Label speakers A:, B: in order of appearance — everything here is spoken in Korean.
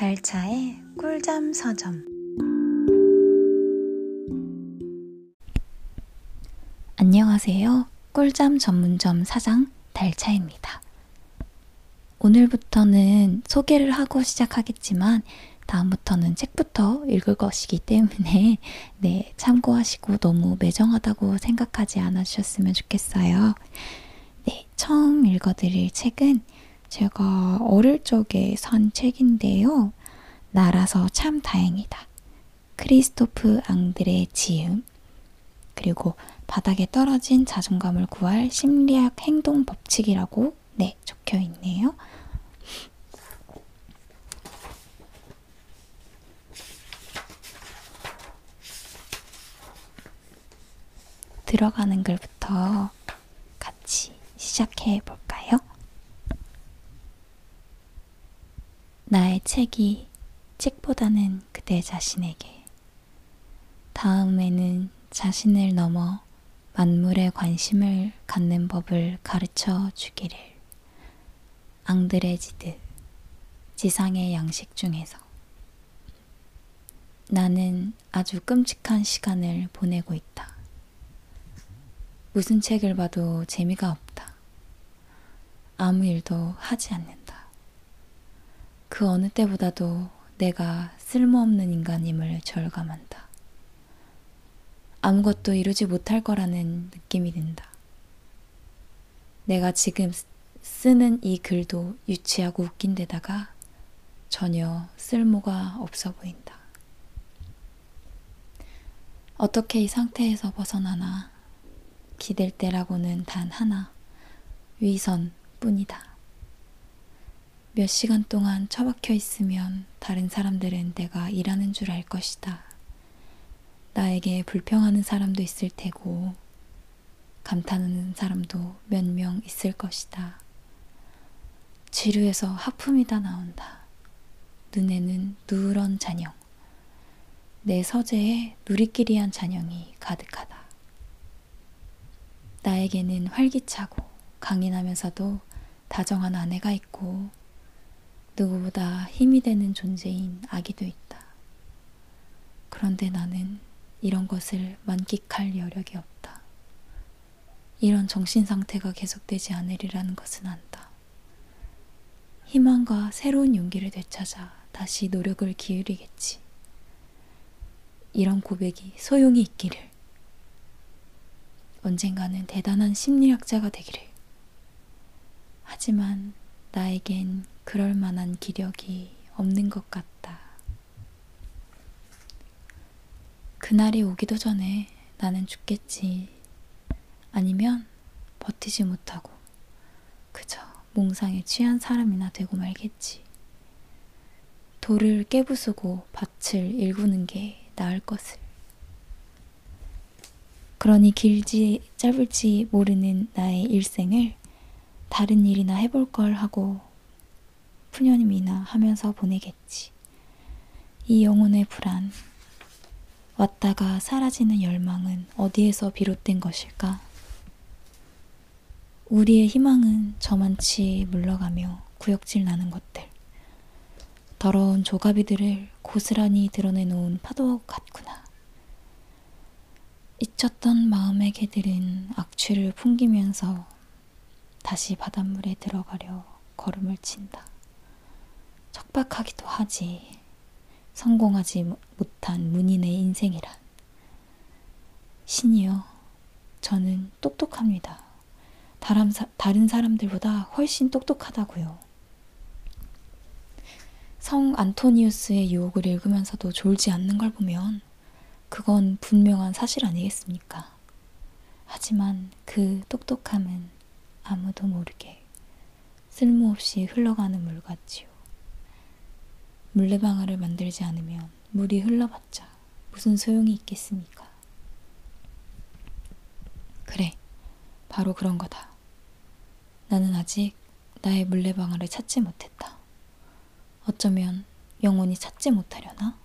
A: 달차의 꿀잠 서점 안녕하세요. 꿀잠 전문점 사장 달차입니다. 오늘부터는 소개를 하고 시작하겠지만 다음부터는 책부터 읽을 것이기 때문에 네, 참고하시고 너무 매정하다고 생각하지 않아 주셨으면 좋겠어요. 네, 처음 읽어드릴 책은 제가 어릴 적에 산 책인데요. 나라서 참 다행이다. 크리스토프 앙드레 지음. 그리고 바닥에 떨어진 자존감을 구할 심리학 행동 법칙이라고 네, 적혀 있네요. 들어가는 글부터 같이 시작해 볼까요? 나의 책이 책보다는 그대 자신에게 다음에는 자신을 넘어 만물에 관심을 갖는 법을 가르쳐 주기를 앙드레지드 지상의 양식 중에서 나는 아주 끔찍한 시간을 보내고 있다. 무슨 책을 봐도 재미가 없다. 아무 일도 하지 않는다. 그 어느 때보다도 내가 쓸모없는 인간임을 절감한다. 아무것도 이루지 못할 거라는 느낌이 든다. 내가 지금 쓰는 이 글도 유치하고 웃긴 데다가 전혀 쓸모가 없어 보인다. 어떻게 이 상태에서 벗어나나 기댈 때라고는 단 하나, 위선 뿐이다. 몇 시간 동안 처박혀 있으면 다른 사람들은 내가 일하는 줄 알 것이다. 나에게 불평하는 사람도 있을 테고, 감탄하는 사람도 몇 명 있을 것이다. 지루해서 하품이 다 나온다. 눈에는 누런 잔영. 내 서재에 누리끼리한 잔영이 가득하다. 나에게는 활기차고 강인하면서도 다정한 아내가 있고 누구보다 힘이 되는 존재인 아기도 있다. 그런데 나는 이런 것을 만끽할 여력이 없다. 이런 정신 상태가 계속되지 않으리라는 것은 안다. 희망과 새로운 용기를 되찾아 다시 노력을 기울이겠지. 이런 고백이 소용이 있기를. 언젠가는 대단한 심리학자가 되기를. 하지만 나에겐 그럴 만한 기력이 없는 것 같다. 그날이 오기도 전에 나는 죽겠지. 아니면 버티지 못하고 그저 몽상에 취한 사람이나 되고 말겠지. 돌을 깨부수고 밭을 일구는 게 나을 것을. 그러니 길지 짧을지 모르는 나의 일생을 다른 일이나 해볼 걸 하고 푸념이나 하면서 보내겠지. 이 영혼의 불안, 왔다가 사라지는 열망은 어디에서 비롯된 것일까? 우리의 희망은 저만치 물러가며 구역질 나는 것들. 더러운 조가비들을 고스란히 드러내놓은 파도 같구나. 잊혔던 마음의 개들은 악취를 풍기면서 다시 바닷물에 들어가려 걸음을 친다. 척박하기도 하지. 성공하지 못한 문인의 인생이란. 신이여, 저는 똑똑합니다. 다른, 사, 다른 사람들보다 훨씬 똑똑하다고요. 성 안토니우스의 유혹을 읽으면서도 졸지 않는 걸 보면 그건 분명한 사실 아니겠습니까? 하지만 그 똑똑함은 아무도 모르게 쓸모없이 흘러가는 물 같지요. 물레방아를 만들지 않으면 물이 흘러봤자 무슨 소용이 있겠습니까? 그래, 바로 그런 거다. 나는 아직 나의 물레방아를 찾지 못했다. 어쩌면 영원히 찾지 못하려나?